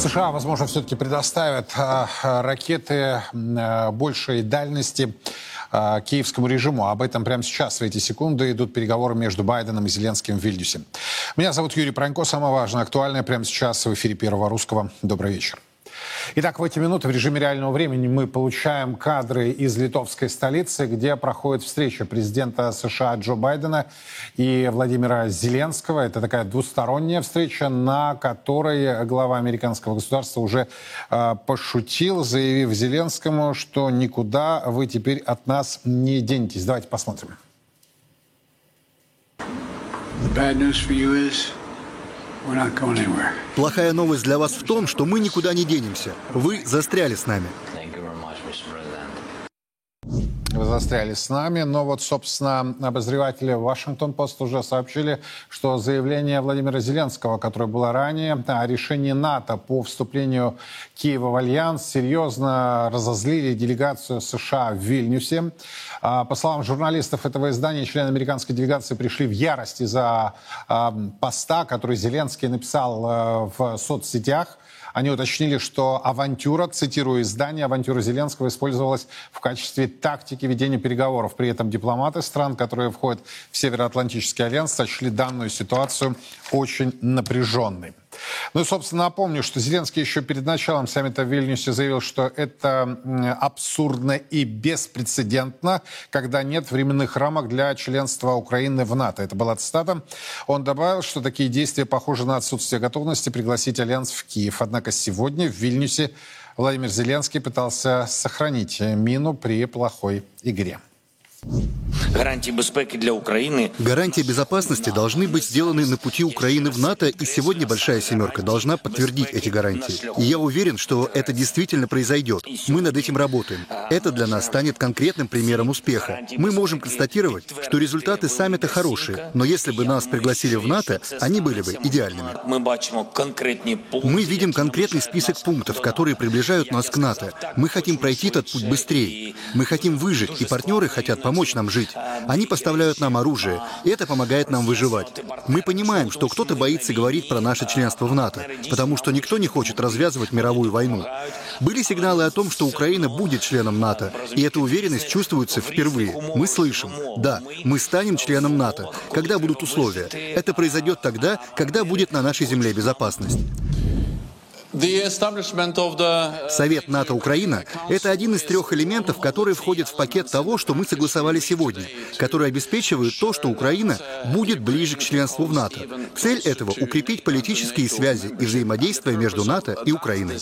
США, возможно, все-таки предоставят э, ракеты э, большей дальности киевскому режиму. Об этом прямо сейчас, в эти секунды, идут переговоры между Байденом и Зеленским в Вильнюсе. Меня зовут Юрий Пронько. Самое важное, актуальное прямо сейчас в эфире Первого Русского. Добрый вечер. Итак, в эти минуты в режиме реального времени мы получаем кадры из литовской столицы, где проходит встреча президента США Джо Байдена и Владимира Зеленского. Это такая двусторонняя встреча, на которой глава американского государства уже э, пошутил, заявив Зеленскому, что никуда вы теперь от нас не денетесь. Давайте посмотрим. The bad news for you is Плохая новость для вас в том, что мы никуда не денемся. Вы застряли с нами. Вы застряли с нами, но вот, собственно, обозреватели Вашингтон-Пост уже сообщили, что заявление Владимира Зеленского, которое было ранее, о решении НАТО по вступлению Киева в Альянс, серьезно разозлили делегацию США в Вильнюсе. А, по словам журналистов этого издания, члены американской делегации пришли в ярость из-за а, поста, который Зеленский написал а, в соцсетях. Они уточнили, что авантюра, цитирую издание, авантюра Зеленского использовалась в качестве тактики ведения переговоров. При этом дипломаты стран, которые входят в Североатлантический альянс, сочли данную ситуацию очень напряженной. Ну и, собственно, напомню, что Зеленский еще перед началом саммита в Вильнюсе заявил, что это абсурдно и беспрецедентно, когда нет временных рамок для членства Украины в НАТО. Это была цитата. Он добавил, что такие действия похожи на отсутствие готовности пригласить Альянс в Киев. Однако сегодня в Вильнюсе Владимир Зеленский пытался сохранить мину при плохой игре. Гарантии безопасности для Украины. Гарантии безопасности должны быть сделаны на пути Украины в НАТО, и сегодня Большая Семерка должна подтвердить эти гарантии. И я уверен, что это действительно произойдет. Мы над этим работаем. Это для нас станет конкретным примером успеха. Мы можем констатировать, что результаты саммита хорошие, но если бы нас пригласили в НАТО, они были бы идеальными. Мы видим конкретный список пунктов, которые приближают нас к НАТО. Мы хотим пройти этот путь быстрее. Мы хотим выжить, и партнеры хотят помочь нам жить. Они поставляют нам оружие, и это помогает нам выживать. Мы понимаем, что кто-то боится говорить про наше членство в НАТО, потому что никто не хочет развязывать мировую войну. Были сигналы о том, что Украина будет членом НАТО, и эта уверенность чувствуется впервые. Мы слышим, да, мы станем членом НАТО, когда будут условия. Это произойдет тогда, когда будет на нашей земле безопасность. Совет НАТО-Украина – это один из трех элементов, которые входят в пакет того, что мы согласовали сегодня, который обеспечивает то, что Украина будет ближе к членству в НАТО. Цель этого – укрепить политические связи и взаимодействие между НАТО и Украиной.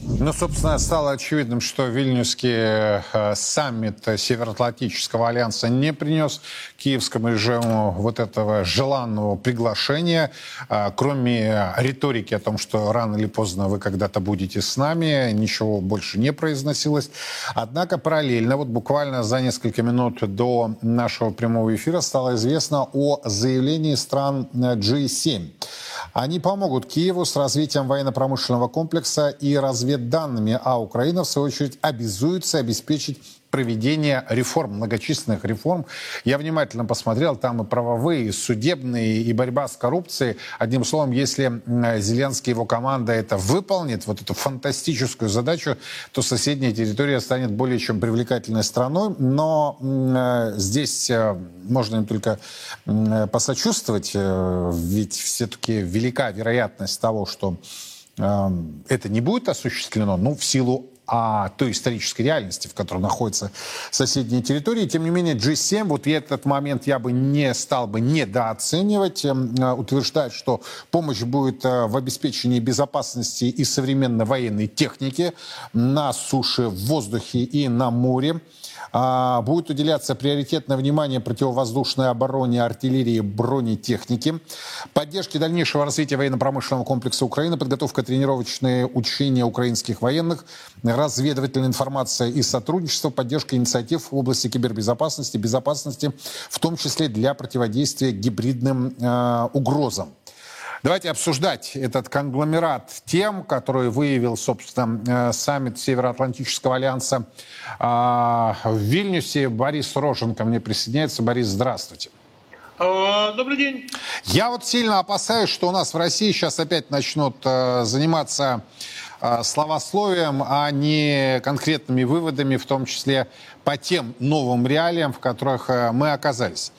Ну, собственно, стало очевидным, что Вильнюсский э, саммит Североатлантического альянса не принес киевскому режиму вот этого желанного приглашения, э, кроме риторики о том, что рано или поздно вы когда-то будете с нами, ничего больше не произносилось. Однако параллельно, вот буквально за несколько минут до нашего прямого эфира стало известно о заявлении стран G7. Они помогут Киеву с развитием военно-промышленного комплекса и разведданными, а Украина, в свою очередь, обязуется обеспечить проведения реформ, многочисленных реформ. Я внимательно посмотрел, там и правовые, и судебные, и борьба с коррупцией. Одним словом, если Зеленский и его команда это выполнит, вот эту фантастическую задачу, то соседняя территория станет более чем привлекательной страной. Но э, здесь э, можно им только э, посочувствовать, э, ведь все-таки велика вероятность того, что э, это не будет осуществлено, ну, в силу о той исторической реальности, в которой находятся соседние территории. Тем не менее, G7, вот этот момент я бы не стал бы недооценивать. Эм, э, утверждает, что помощь будет э, в обеспечении безопасности и современной военной техники на суше, в воздухе и на море. А, будет уделяться приоритетное внимание противовоздушной обороне, артиллерии, бронетехнике, поддержке дальнейшего развития военно-промышленного комплекса Украины, подготовка тренировочные учения украинских военных, разведывательная информация и сотрудничество, поддержка инициатив в области кибербезопасности, безопасности, в том числе для противодействия гибридным э, угрозам. Давайте обсуждать этот конгломерат тем, который выявил, собственно, э, саммит Североатлантического альянса а, в Вильнюсе. Борис Роженко мне присоединяется. Борис, здравствуйте. А, добрый день. Я вот сильно опасаюсь, что у нас в России сейчас опять начнут э, заниматься э, словословием, а не конкретными выводами, в том числе по тем новым реалиям, в которых мы оказались.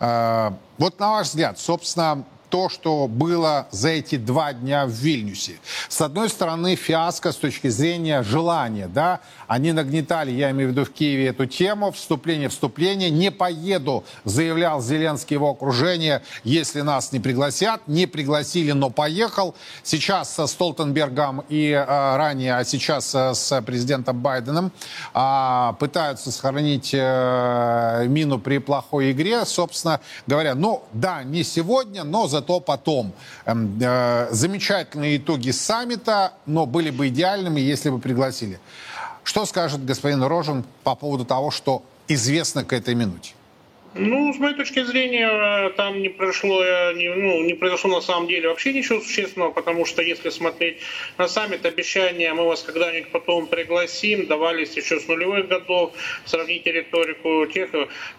Вот на ваш взгляд, собственно, то, что было за эти два дня в Вильнюсе. С одной стороны, фиаско с точки зрения желания, да, они нагнетали, я имею в виду в Киеве, эту тему, вступление, вступление, не поеду, заявлял Зеленский его окружение, если нас не пригласят, не пригласили, но поехал. Сейчас со Столтенбергом и а, ранее, а сейчас а, с президентом Байденом а, пытаются сохранить а, мину при плохой игре, собственно говоря, ну да, не сегодня, но за зато потом. Эм, э, замечательные итоги саммита, но были бы идеальными, если бы пригласили. Что скажет господин Рожен по поводу того, что известно к этой минуте? Ну, с моей точки зрения, там не прошло, не, ну, не произошло на самом деле вообще ничего существенного, потому что если смотреть на саммит, обещания мы вас когда-нибудь потом пригласим, давались еще с нулевых годов, сравните риторику тех,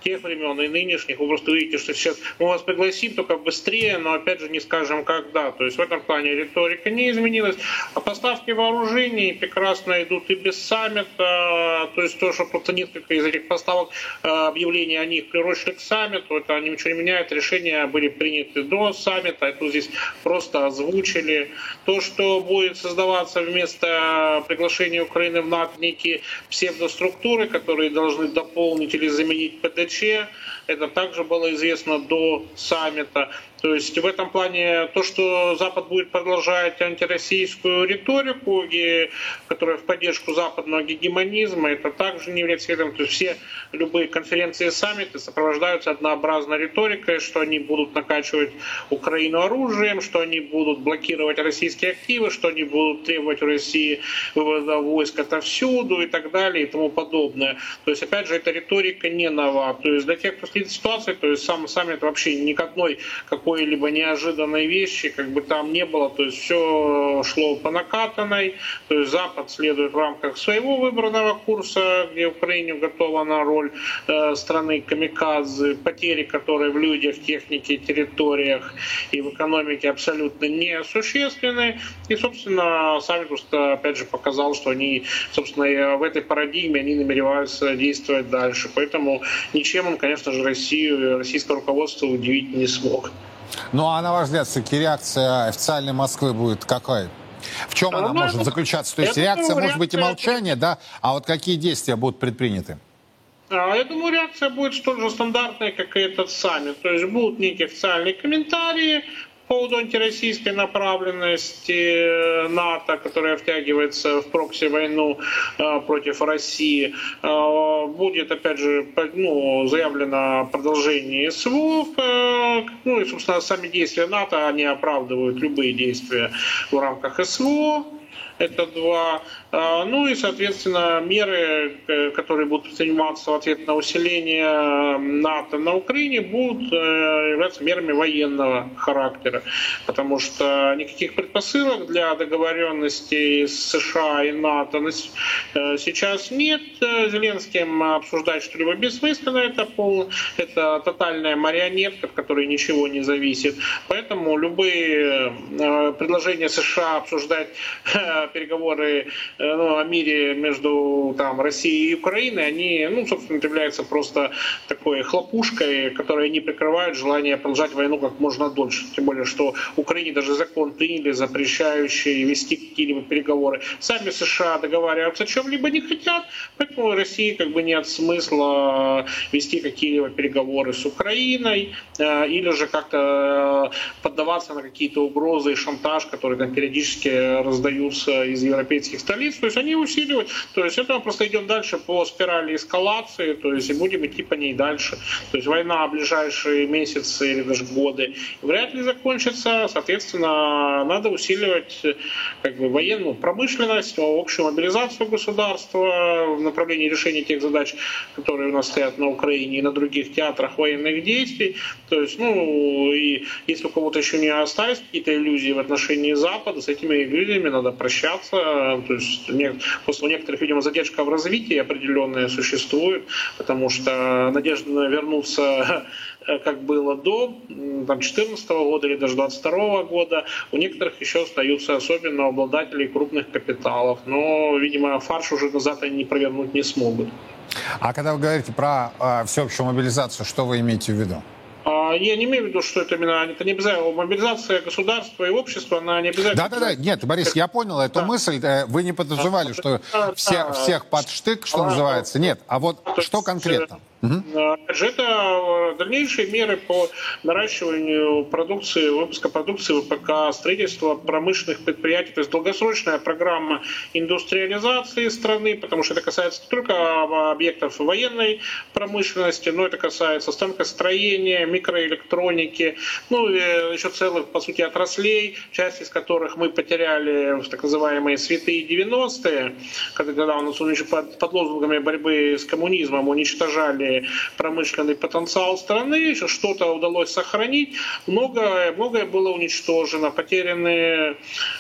тех времен и нынешних, вы просто увидите, что сейчас мы вас пригласим только быстрее, но опять же не скажем когда. То есть в этом плане риторика не изменилась. А поставки вооружений прекрасно идут и без саммита, то есть то, что просто несколько из этих поставок э, объявлений о них прирощено пришли к саммиту, это ничего не меняет, решения были приняты до саммита, это здесь просто озвучили. То, что будет создаваться вместо приглашения Украины в НАТО некие псевдоструктуры, которые должны дополнить или заменить ПДЧ, это также было известно до саммита. То есть в этом плане то, что Запад будет продолжать антироссийскую риторику, и, которая в поддержку западного гегемонизма, это также не является следом. То есть все любые конференции и саммиты сопровождаются однообразной риторикой, что они будут накачивать Украину оружием, что они будут блокировать российские активы, что они будут требовать у России вывода войск отовсюду и так далее и тому подобное. То есть, опять же, эта риторика не нова. То есть для тех, кто следит ситуации, то есть сам саммит вообще ни к одной какой какой-либо неожиданной вещи как бы там не было. То есть все шло по накатанной. То есть Запад следует в рамках своего выбранного курса, где Украине готова на роль э, страны камикадзе, потери, которые в людях, технике, территориях и в экономике абсолютно несущественны. И, собственно, саммит просто, опять же, показал, что они, собственно, в этой парадигме они намереваются действовать дальше. Поэтому ничем он, конечно же, Россию, российское руководство удивить не смог. Ну а на ваш взгляд, все-таки реакция официальной Москвы будет какой? В чем она может заключаться? То есть реакция может быть и молчание, да? А вот какие действия будут предприняты? А, я думаю, реакция будет столь же стандартная, как и этот саммит. То есть будут некие официальные комментарии, поводу антироссийской направленности НАТО, которая втягивается в прокси-войну э, против России, э, будет, опять же, ну, заявлено продолжение СВО. Э, ну и, собственно, сами действия НАТО, они оправдывают любые действия в рамках СВО. Это два. А, ну и, соответственно, меры, э, которые будут предприниматься в ответ на усиление НАТО на Украине, будут э, являться мерами военного характера, потому что никаких предпосылок для договоренности с США и НАТО э, сейчас нет. Зеленским обсуждать что-либо бессмысленно, это, пол, это тотальная марионетка, от которой ничего не зависит. Поэтому любые предложения США обсуждать переговоры ну, о мире между там, Россией и Украиной, они, ну, собственно, являются просто такой хлопушкой, которая не прикрывают желание продолжать войну как можно дольше. Тем более, что Украине даже закон приняли, запрещающий вести какие-либо переговоры. Сами США договариваться о чем-либо не хотят, поэтому России как бы нет смысла вести какие-либо переговоры с Украиной э, или же как-то э, поддаваться на какие-то угрозы и шантаж, которые там периодически раздаются из европейских столиц то есть они усиливают, то есть это мы просто идем дальше по спирали эскалации, то есть и будем идти по ней дальше. То есть война в ближайшие месяцы или даже годы вряд ли закончится, соответственно, надо усиливать как бы военную промышленность, общую мобилизацию государства в направлении решения тех задач, которые у нас стоят на Украине и на других театрах военных действий. То есть, ну, и если у кого-то еще не остались какие-то иллюзии в отношении Запада, с этими иллюзиями надо прощаться. То есть после некоторых, видимо, задержка в развитии определенная существует, потому что надежда вернуться как было до 2014 года или даже 2022 года. У некоторых еще остаются особенно обладатели крупных капиталов. Но, видимо, фарш уже назад они провернуть не смогут. А когда вы говорите про э, всеобщую мобилизацию, что вы имеете в виду? А, я не имею в виду, что это именно это не обязательно мобилизация государства и общества, она не обязательно. Да, да, да. Нет, Борис, я понял эту да. мысль. Э, вы не подразумевали, что все, всех под штык, что а, называется. Нет, а вот что конкретно? Угу. Это э, дальнейшие меры по наращиванию продукции, выпуска продукции ВПК, строительства промышленных предприятий, то есть долгосрочная программа индустриализации страны, потому что это касается не только объектов военной промышленности, но это касается станкостроения, микроэлектроники, ну и еще целых, по сути, отраслей, часть из которых мы потеряли в так называемые святые 90-е, когда у нас под, под лозунгами борьбы с коммунизмом уничтожали промышленный потенциал страны, что-то удалось сохранить, многое, многое было уничтожено, потеряны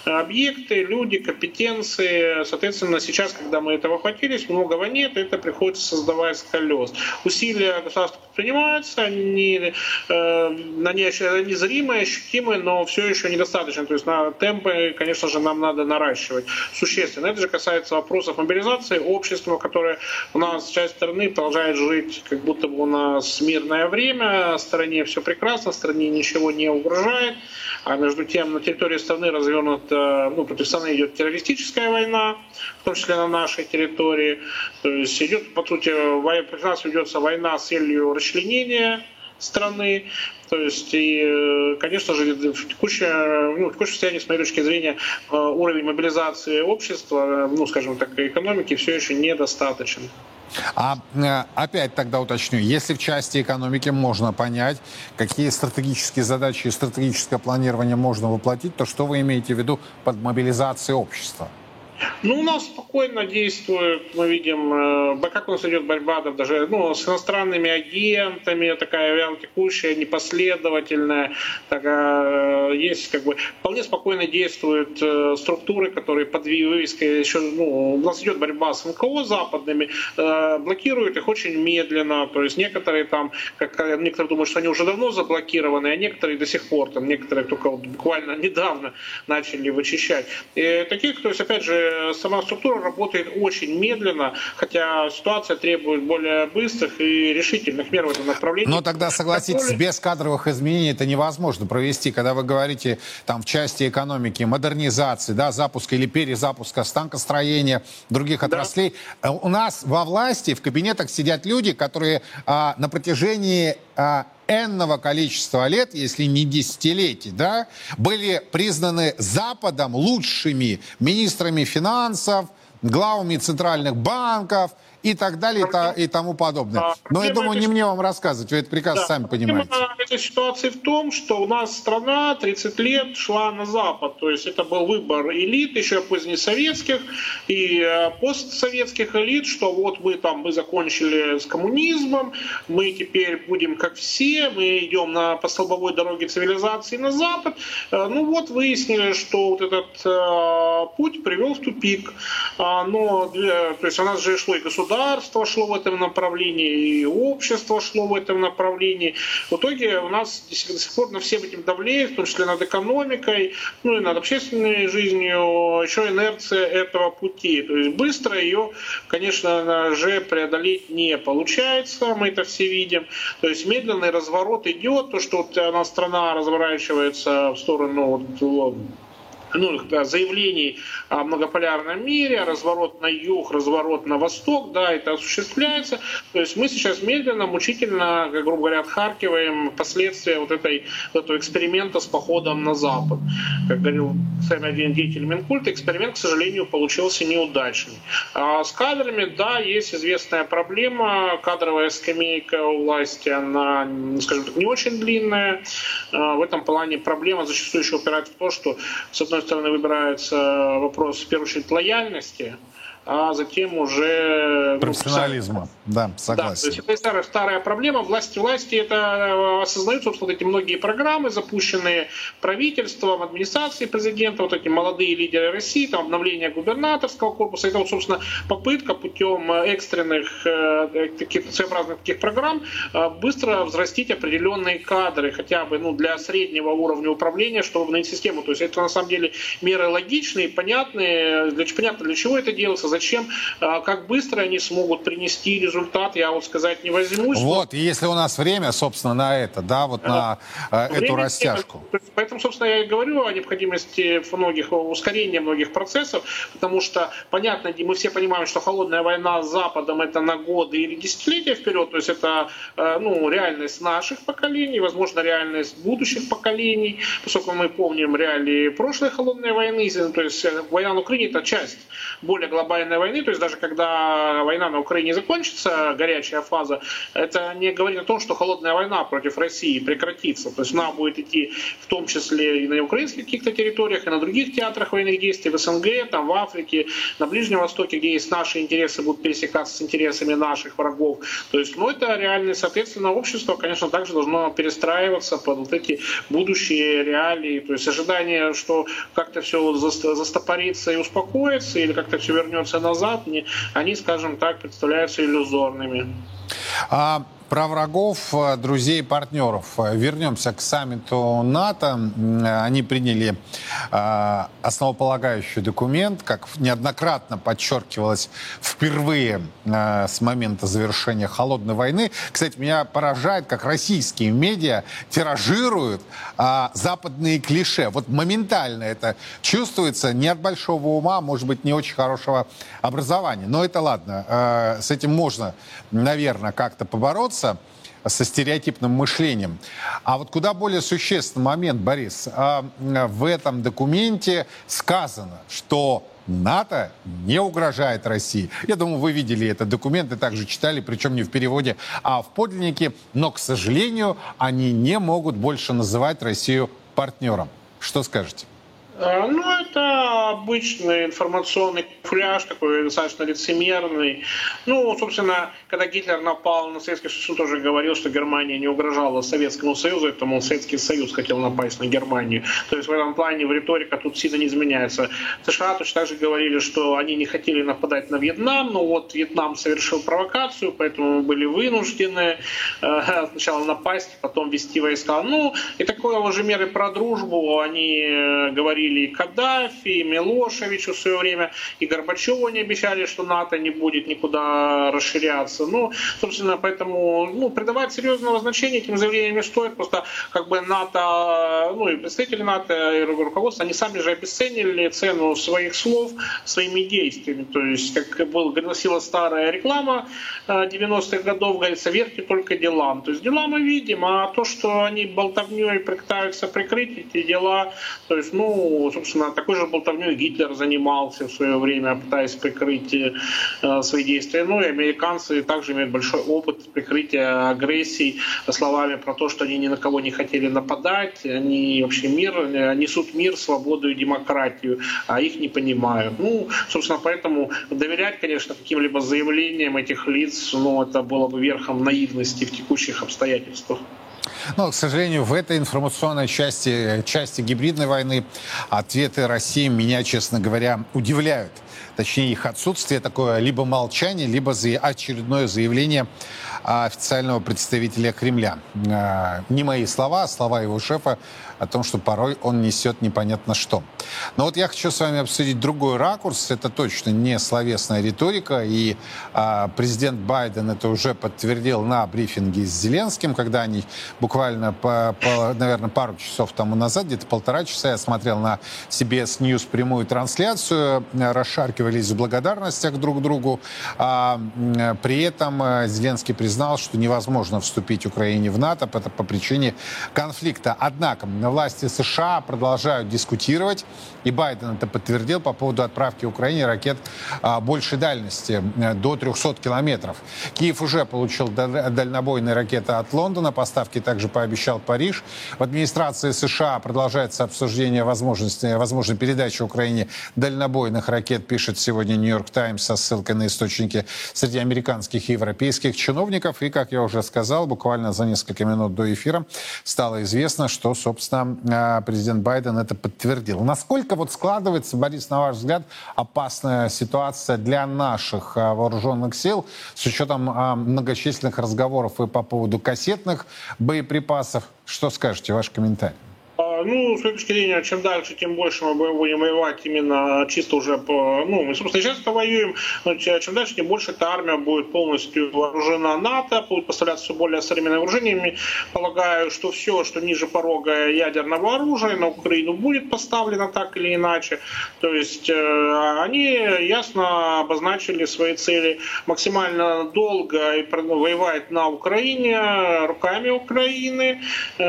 объекты, люди, компетенции. Соответственно, сейчас, когда мы этого хватились, многого нет, это приходится создавать с колес. Усилия государства предпринимаются, они, э, они незримые, ощутимые, но все еще недостаточно. То есть на темпы, конечно же, нам надо наращивать существенно. Это же касается вопросов мобилизации общества, которое у нас часть страны продолжает жить как будто бы у нас мирное время, стране все прекрасно, стране ничего не угрожает, а между тем на территории страны развернута, ну, против страны идет террористическая война, в том числе на нашей территории. То есть идет, по сути, против ведется война с целью расчленения страны. То есть, и, конечно же, в текущем, ну, в текущем состоянии, с моей точки зрения, э, уровень мобилизации общества, ну, скажем так, экономики все еще недостаточен. А э, опять тогда уточню, если в части экономики можно понять, какие стратегические задачи и стратегическое планирование можно воплотить, то что вы имеете в виду под мобилизацией общества? Ну, у нас спокойно действует, мы видим, э, как у нас идет борьба даже ну, с иностранными агентами, такая вяло текущая, непоследовательная, такая, э, есть как бы вполне спокойно действуют э, структуры, которые под вывеской еще, ну, у нас идет борьба с НКО западными, блокируют их очень медленно, то есть некоторые там, как некоторые думают, что они уже давно заблокированы, а некоторые до сих пор, там некоторые только вот буквально недавно начали вычищать. И таких, то есть опять же, сама структура работает очень медленно, хотя ситуация требует более быстрых и решительных мер в этом направлении. Но тогда, согласитесь, без кадровых изменений это невозможно провести. Когда вы говорите там в части экономики, модернизации, да, запуска или перезапуска станкостроения, других отраслей, да. Э, у нас во власти, в кабинетах сидят люди, которые а, на протяжении а, энного количества лет, если не десятилетий, да, были признаны Западом лучшими министрами финансов, главами центральных банков и так далее и, тому подобное. Но я думаю, не мне вам рассказывать, вы это прекрасно да, сами понимаете. Эта ситуация в том, что у нас страна 30 лет шла на Запад, то есть это был выбор элит, еще позднесоветских и э, постсоветских элит, что вот мы там, мы закончили с коммунизмом, мы теперь будем как все, мы идем на, по столбовой дороге цивилизации на Запад. Э, ну вот выяснили, что вот этот э, путь привел в тупик. А, но для, то есть у нас же шло и государство, государство шло в этом направлении, и общество шло в этом направлении. В итоге у нас до сих пор на всем этим давлеет, в том числе над экономикой, ну и над общественной жизнью, еще инерция этого пути. То есть быстро ее, конечно же, преодолеть не получается, мы это все видим. То есть медленный разворот идет, то, что вот она страна разворачивается в сторону вот, ну, заявлений о многополярном мире, разворот на юг, разворот на восток, да, это осуществляется. То есть мы сейчас медленно, мучительно, как грубо говоря, отхаркиваем последствия вот этой, этого эксперимента с походом на Запад. Как говорил сами один деятель Минкульта, эксперимент, к сожалению, получился неудачный. А с кадрами, да, есть известная проблема. Кадровая скамейка у власти, она, скажем так, не очень длинная. А в этом плане проблема зачастую еще упирается в то, что, с одной стороны, выбирается вопрос, в первую очередь, лояльности а затем уже... Ну, Профессионализма, ну, да, согласен. Да, то есть это старая, старая проблема. Власти власти это э, осознают, собственно, эти многие программы, запущенные правительством, администрацией президента, вот эти молодые лидеры России, там обновление губернаторского корпуса. Это, вот, собственно, попытка путем экстренных э, таких своеобразных таких программ э, быстро взрастить определенные кадры, хотя бы ну, для среднего уровня управления, чтобы на систему. То есть это на самом деле меры логичные, понятные, для, понятно для чего это делается, зачем, а, как быстро они смогут принести результат, я вот сказать не возьмусь. Вот, и если у нас время, собственно, на это, да, вот на а, время, эту растяжку. Поэтому, собственно, я и говорю о необходимости многих, ускорения многих процессов, потому что, понятно, мы все понимаем, что холодная война с Западом это на годы или десятилетия вперед, то есть это э, ну, реальность наших поколений, возможно, реальность будущих поколений, поскольку мы помним реалии прошлой холодной войны, то есть э, война на Украине это часть более глобальной войны, то есть даже когда война на Украине закончится, горячая фаза, это не говорит о том, что холодная война против России прекратится. То есть она будет идти в том числе и на украинских каких-то территориях, и на других театрах военных действий, в СНГ, там, в Африке, на Ближнем Востоке, где есть наши интересы, будут пересекаться с интересами наших врагов. То есть, ну, это реальность. Соответственно, общество, конечно, также должно перестраиваться под вот эти будущие реалии. То есть ожидание, что как-то все застопорится и успокоится, или как-то все вернется назад, они, скажем так, представляются иллюзорными. А про врагов, э, друзей партнеров. Вернемся к саммиту НАТО. Они приняли э, основополагающий документ, как неоднократно подчеркивалось впервые э, с момента завершения холодной войны. Кстати, меня поражает, как российские медиа тиражируют западные клише. Вот моментально это чувствуется не от большого ума, может быть, не очень хорошего образования. Но это ладно, с этим можно, наверное, как-то побороться бороться со стереотипным мышлением. А вот куда более существенный момент, Борис, а, в этом документе сказано, что НАТО не угрожает России. Я думаю, вы видели этот документ и также читали, причем не в переводе, а в подлиннике. Но, к сожалению, они не могут больше называть Россию партнером. Что скажете? А, ну, это обычный информационный фляж, такой достаточно лицемерный. Ну, собственно, когда Гитлер напал на Советский Союз, он тоже говорил, что Германия не угрожала Советскому Союзу, это, мол, Советский Союз хотел напасть на Германию. То есть в этом плане в риторика тут сильно не изменяется. США точно так же говорили, что они не хотели нападать на Вьетнам, но вот Вьетнам совершил провокацию, поэтому мы были вынуждены э, сначала напасть, потом вести войска. Ну, и такое уже меры про дружбу они э, говорили говорили и Каддафи, и Милошевичу в свое время, и Горбачеву они обещали, что НАТО не будет никуда расширяться. Ну, собственно, поэтому ну, придавать серьезного значения этим заявлениям не стоит. Просто как бы НАТО, ну и представители НАТО, и руководство, они сами же обесценили цену своих слов своими действиями. То есть, как был, гласила старая реклама 90-х э, годов, говорится, верьте только делам. То есть дела мы видим, а то, что они болтовней пытаются прикрыть эти дела, то есть, ну, собственно, такой же болтовней Гитлер занимался в свое время, пытаясь прикрыть э, свои действия. Ну и американцы также имеют большой опыт прикрытия агрессий словами про то, что они ни на кого не хотели нападать, они вообще мир, несут мир, свободу и демократию, а их не понимают. Ну, собственно, поэтому доверять, конечно, каким-либо заявлениям этих лиц, ну, это было бы верхом наивности в текущих обстоятельствах. Но, к сожалению, в этой информационной части, части гибридной войны ответы России меня, честно говоря, удивляют. Точнее, их отсутствие такое либо молчание, либо очередное заявление официального представителя Кремля. А, не мои слова, а слова его шефа о том, что порой он несет непонятно что. Но вот я хочу с вами обсудить другой ракурс. Это точно не словесная риторика. И а, президент Байден это уже подтвердил на брифинге с Зеленским, когда они буквально, по, по, наверное, пару часов тому назад, где-то полтора часа, я смотрел на CBS News прямую трансляцию, расшаркивались в благодарностях друг другу. А, при этом а, Зеленский признал, что невозможно вступить Украине в НАТО по, по причине конфликта. Однако власти США продолжают дискутировать, и Байден это подтвердил по поводу отправки Украине ракет а, большей дальности, э, до 300 километров. Киев уже получил дальнобойные ракеты от Лондона, поставки также пообещал Париж. В администрации США продолжается обсуждение возможности, возможной передачи Украине дальнобойных ракет, пишет сегодня Нью-Йорк Таймс со ссылкой на источники среди американских и европейских чиновников. И, как я уже сказал, буквально за несколько минут до эфира стало известно, что, собственно, а, президент Байден это подтвердил. Насколько вот складывается, Борис, на ваш взгляд, опасная ситуация для наших а, вооруженных сил с учетом а, многочисленных разговоров и по поводу кассетных боеприпасов? Что скажете, ваш комментарий? Ну, с точки зрения, чем дальше, тем больше мы будем воевать именно чисто уже по... Ну, мы, собственно, сейчас воюем, но чем дальше, тем больше эта армия будет полностью вооружена НАТО, будет поставляться все более современными вооружениями. Полагаю, что все, что ниже порога ядерного оружия на Украину будет поставлено так или иначе. То есть э, они ясно обозначили свои цели максимально долго и воевать на Украине, руками Украины, э,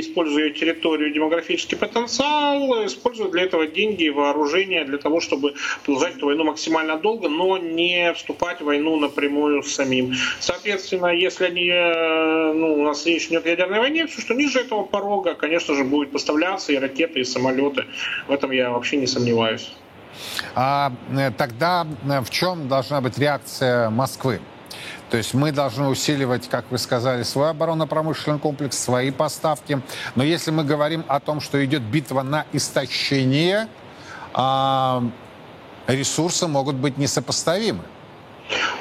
используя территорию демографический потенциал, используют для этого деньги и вооружение для того, чтобы продолжать эту войну максимально долго, но не вступать в войну напрямую с самим. Соответственно, если они, э, ну, у нас речь идет о ядерной войне, все, что ниже этого порога, конечно же, будет поставляться и ракеты, и самолеты. В этом я вообще не сомневаюсь. А э, тогда э, в чем должна быть реакция Москвы? То есть мы должны усиливать, как вы сказали, свой оборонно-промышленный комплекс, свои поставки. Но если мы говорим о том, что идет битва на истощение, а, ресурсы могут быть несопоставимы.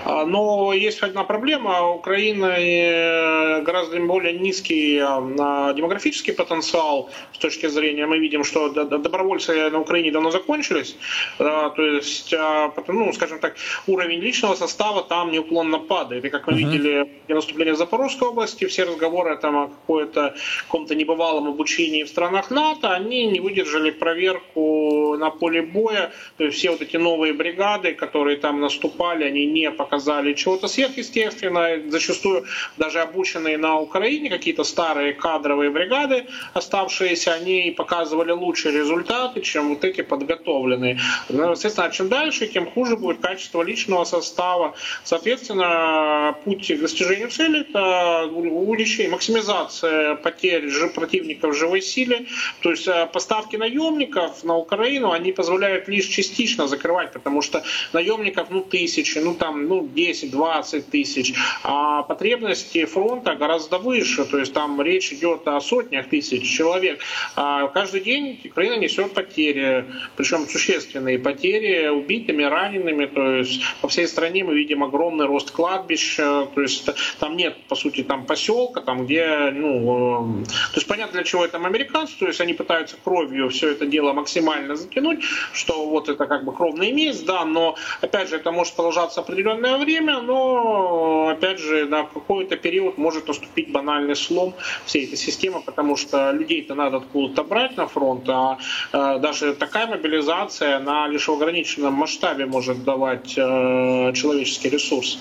А, но есть одна проблема. Украина э, гораздо более низкий а, демографический потенциал с точки зрения. Мы видим, что добровольцы на Украине давно закончились. То есть, а, ну, скажем так, уровень личного состава там неуклонно падает. И как мы uh-huh. видели при наступлении в Запорожской области, все разговоры там о какой-то каком-то небывалом обучении в странах НАТО, они не выдержали проверку на поле боя. То есть все вот эти новые бригады, которые там наступали, они не показали чего-то сверхъестественного. Зачастую даже обученные на Украине какие-то старые кадровые бригады, оставшиеся, они показывали лучшие результаты, чем вот эти подготовленные. Соответственно, чем дальше, тем хуже будет качество личного состава. Соответственно, путь к достижению цели – это увеличение, максимизация потерь противников в живой силе. То есть э, поставки наемников на Украину, они позволяют лишь частично закрывать, потому что наемников, ну, тысячи, ну, там, ну, 10-20 тысяч, а потребности фронта гораздо выше, то есть там речь идет о сотнях тысяч человек. А каждый день Украина несет потери, причем существенные потери убитыми, ранеными, то есть по всей стране мы видим огромный рост кладбищ, то есть там нет, по сути, там поселка, там где, ну, э, то есть понятно, для чего это американцы, то есть они пытаются кровью все это дело максимально затянуть, что вот это как бы кровный месть, да, но опять же это может продолжаться определенное время, но опять же на какой-то период может наступить банальный слом всей этой системы, потому что людей-то надо откуда-то брать на фронт, а э, даже такая мобилизация на лишь в ограниченном масштабе может давать э, человеческий ресурс.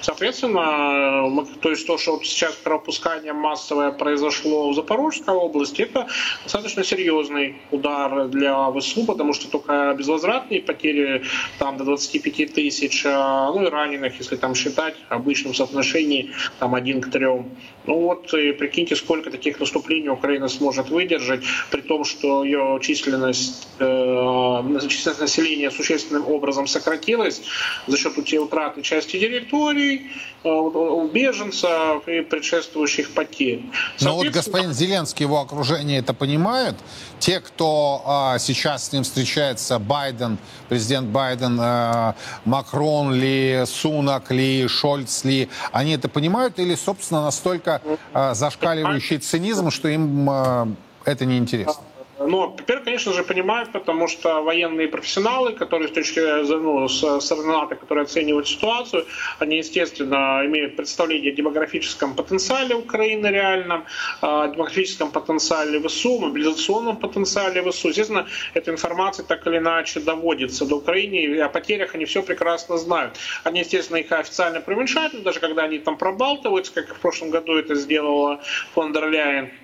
Соответственно, мы, то есть то, что сейчас пропускание массовое произошло в Запорожской области, это достаточно серьезный удар для ВСУ, потому что только безвозвратные потери там до 25 тысяч, а, ну и раненых, если там считать, в обычном соотношении там один к трем. Ну вот, и прикиньте, сколько таких наступлений Украина сможет выдержать, при том, что ее численность, э, численность населения существенным образом сократилась за счет утраты части территорий, э, у беженцев и предшествующих потерь. Но вот господин Зеленский, его окружение это понимают? Те, кто э, сейчас с ним встречается, Байден, президент Байден, э, Макрон ли, Сунак ли, Шольц ли, они это понимают или, собственно, настолько э, зашкаливающий цинизм, что им э, это неинтересно? Но теперь, конечно же, понимают, потому что военные профессионалы, которые с точки ну, с стороны НАТО, которые оценивают ситуацию, они, естественно, имеют представление о демографическом потенциале Украины реальном, о демографическом потенциале ВСУ, мобилизационном потенциале ВСУ. Естественно, эта информация так или иначе доводится до Украины, и о потерях они все прекрасно знают. Они, естественно, их официально преуменьшают, даже когда они там пробалтываются, как в прошлом году это сделала фон дер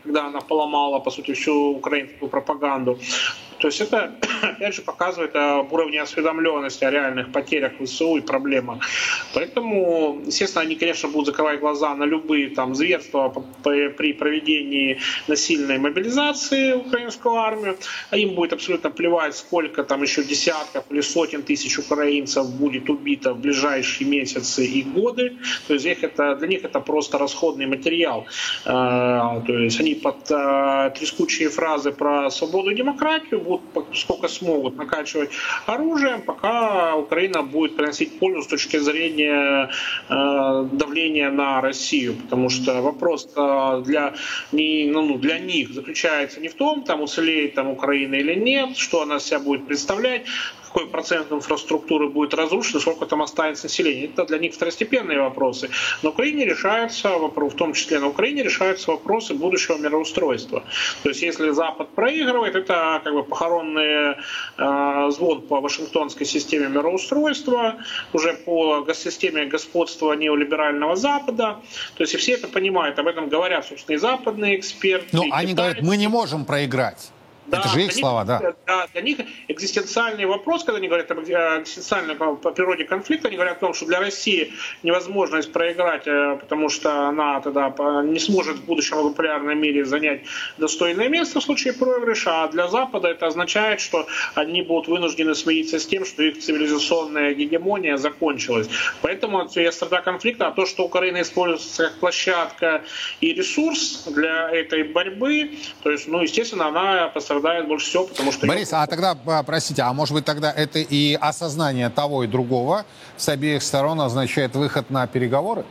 когда она поломала, по сути, всю украинскую пропаганду пропаганду. То есть это, опять же, показывает об уровне осведомленности о реальных потерях ВСУ и проблемах. Поэтому, естественно, они, конечно, будут закрывать глаза на любые там зверства при проведении насильной мобилизации украинскую армию. А им будет абсолютно плевать, сколько там еще десятков или сотен тысяч украинцев будет убито в ближайшие месяцы и годы. То есть их это, для них это просто расходный материал. А, то есть они под а, трескучие фразы про свободу и демократию будут сколько смогут накачивать оружием, пока Украина будет приносить пользу с точки зрения э, давления на Россию. Потому что вопрос э, для, не, ну, ну, для них заключается не в том, там уцелеет там Украина или нет, что она себя будет представлять, какой процент инфраструктуры будет разрушен, сколько там останется населения. Это для них второстепенные вопросы. На Украине решаются, в том числе на Украине решаются вопросы будущего мироустройства. То есть если Запад проигрывает, это как бы похоронный э, звон по Вашингтонской системе мироустройства, уже по системе господства неолиберального Запада. То есть и все это понимают, об этом говорят, собственно, и западные эксперты. Ну, они говорят, мы не можем проиграть. Да, Это же их слова, них, да. да. Для них экзистенциальный вопрос, когда они говорят об экзистенциальном по природе конфликта, они говорят о том, что для России невозможность проиграть, э, потому что она тогда не сможет в будущем в популярном мире занять достойное место в случае проигрыша, а для Запада это означает, что они будут вынуждены смириться с тем, что их цивилизационная гегемония закончилась. Поэтому есть тогда конфликта, а то, что Украина используется как площадка и ресурс для этой борьбы, то есть, ну, естественно, она по страдает больше всего, потому что... Борис, а тогда, а, простите, а может быть тогда это и осознание того и другого с обеих сторон означает выход на переговоры?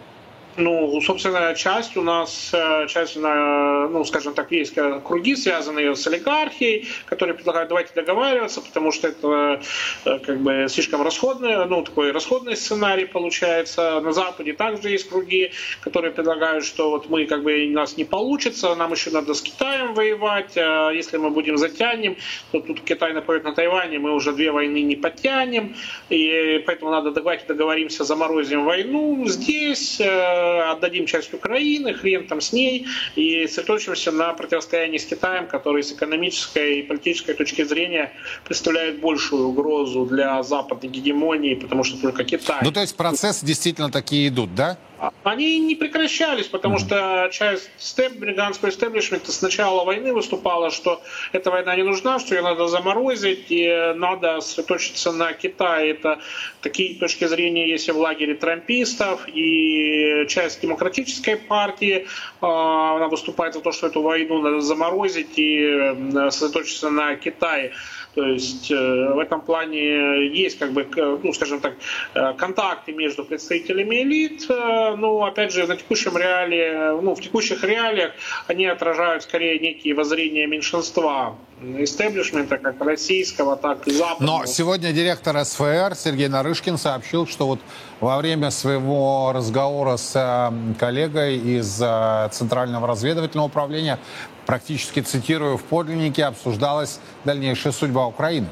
Ну, собственно, часть у нас, э, часть, ну, скажем так, есть круги, связанные с олигархией, которые предлагают, давайте договариваться, потому что это э, как бы слишком расходный, ну, такой расходный сценарий получается. На Западе также есть круги, которые предлагают, что вот мы, как бы, у нас не получится, нам еще надо с Китаем воевать, если мы будем затянем, то тут Китай нападет на Тайване, мы уже две войны не потянем, и поэтому надо, давайте договоримся, заморозим войну здесь, э, отдадим часть Украины, хрен там с ней, и сосредоточимся на противостоянии с Китаем, который с экономической и политической точки зрения представляет большую угрозу для западной гегемонии, потому что только Китай. Ну, то есть процессы действительно такие идут, да? Они не прекращались, потому что часть степ, британского истеблишмента с начала войны выступала, что эта война не нужна, что ее надо заморозить, и надо сосредоточиться на Китае. Это такие точки зрения есть и в лагере трампистов, и часть демократической партии, а, она выступает за то, что эту войну надо заморозить и сосредоточиться на Китае. То есть э, в этом плане есть, как бы, ну, скажем так, э, контакты между представителями элит, э, но, опять же, на текущем реалии, ну, в текущих реалиях они отражают скорее некие воззрения меньшинства истеблишмента, как российского, так и западного. Но сегодня директор СФР Сергей Нарышкин сообщил, что вот во время своего разговора с коллегой из Центрального разведывательного управления практически цитирую, в подлиннике обсуждалась дальнейшая судьба Украины.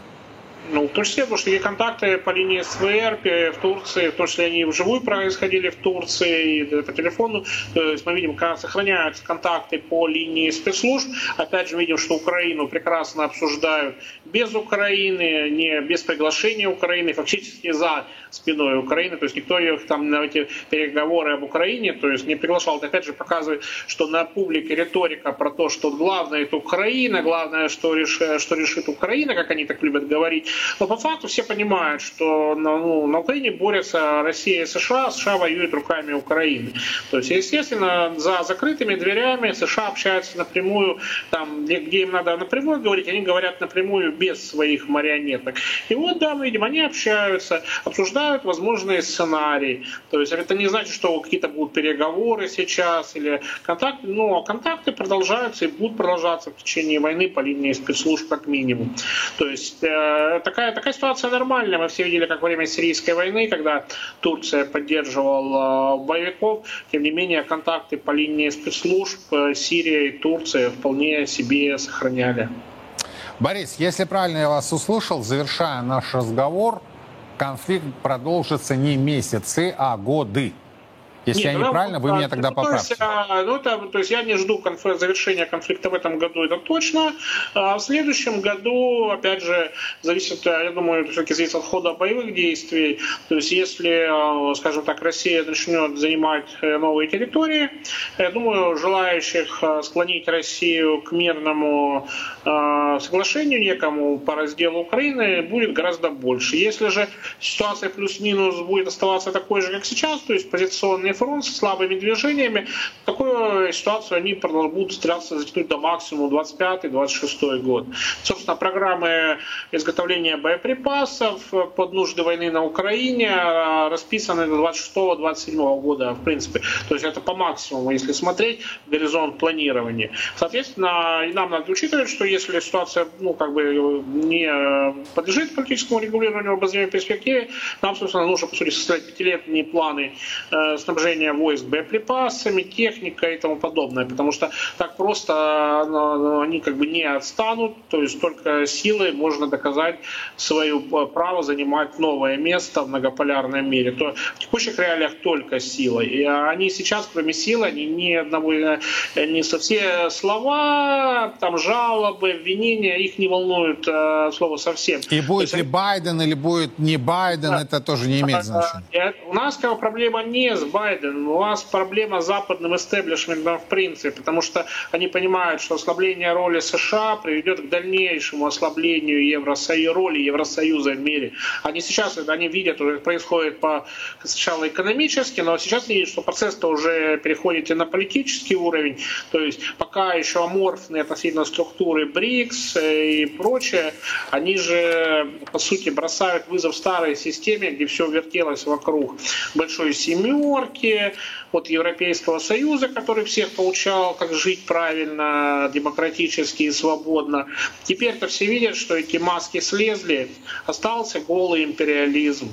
Ну, в том числе, потому что есть контакты по линии СВР в Турции, в том числе они вживую происходили в Турции и по телефону. То есть мы видим, как сохраняются контакты по линии спецслужб. Опять же, видим, что Украину прекрасно обсуждают без Украины, не без приглашения Украины, фактически за спиной Украины. То есть никто их там на эти переговоры об Украине то есть не приглашал. Это опять же показывает, что на публике риторика про то, что главное это Украина, главное, что, реш... что решит Украина, как они так любят говорить, но по факту все понимают, что на, ну, на Украине борются Россия и США, США воюют руками Украины. То есть, естественно, за закрытыми дверями США общаются напрямую, там, где, где им надо напрямую говорить, они говорят напрямую без своих марионеток. И вот, да, мы видим, они общаются, обсуждают возможные сценарии. То есть это не значит, что какие-то будут переговоры сейчас или контакты, но контакты продолжаются и будут продолжаться в течение войны по линии спецслужб как минимум. То есть э, такая, такая ситуация нормальная. Мы все видели, как во время сирийской войны, когда Турция поддерживала боевиков, тем не менее контакты по линии спецслужб э, Сирия и Турция вполне себе сохраняли. Борис, если правильно я вас услышал, завершая наш разговор, конфликт продолжится не месяцы, а годы. Если Нет, я неправильно, вы меня тогда ну, поправьте. То есть, а, ну, это, то есть я не жду конф... завершения конфликта в этом году, это точно. А в следующем году, опять же, зависит, я думаю, все-таки зависит от хода боевых действий. То есть если, а, скажем так, Россия начнет занимать э, новые территории, я думаю, желающих склонить Россию к мирному соглашению некому по разделу Украины будет гораздо больше. Если же ситуация плюс-минус будет оставаться такой же, как сейчас, то есть позиционный фронт с слабыми движениями, такую ситуацию они будут стараться затянуть до максимума 25-26 год. Собственно, программы изготовления боеприпасов под нужды войны на Украине а, расписаны до 26-27 года, в принципе. То есть это по максимуму, если смотреть горизонт планирования. Соответственно, и нам надо учитывать, что если ситуация ну, как бы не подлежит политическому регулированию в обозримой перспективе, нам, собственно, нужно, по сути, составить пятилетние планы э, снабжения войск боеприпасами, техникой и тому подобное, потому что так просто они как бы не отстанут, то есть только силой можно доказать свое э, право занимать новое место в многополярном мире. То в текущих реалиях только силой. И они сейчас, кроме силы, они ни одного, э, не со все слова, там жалобы, обвинения, их не волнует э, слово совсем. И будет ли Байден или будет не Байден, да. это тоже не имеет значения. У нас как проблема не с Байденом, у нас проблема с западным истеблишментом в принципе, потому что они понимают, что ослабление роли США приведет к дальнейшему ослаблению Евросоюза, роли Евросоюза в мире. Они сейчас, они видят, что происходит по, сначала экономически, но сейчас видят, что процесс-то уже переходит и на политический уровень, то есть пока еще аморфные относительно структуры БРИКС и прочее, они же, по сути, бросают вызов старой системе, где все вертелось вокруг большой семерки, от Европейского Союза, который всех получал, как жить правильно, демократически и свободно. Теперь-то все видят, что эти маски слезли, остался голый империализм.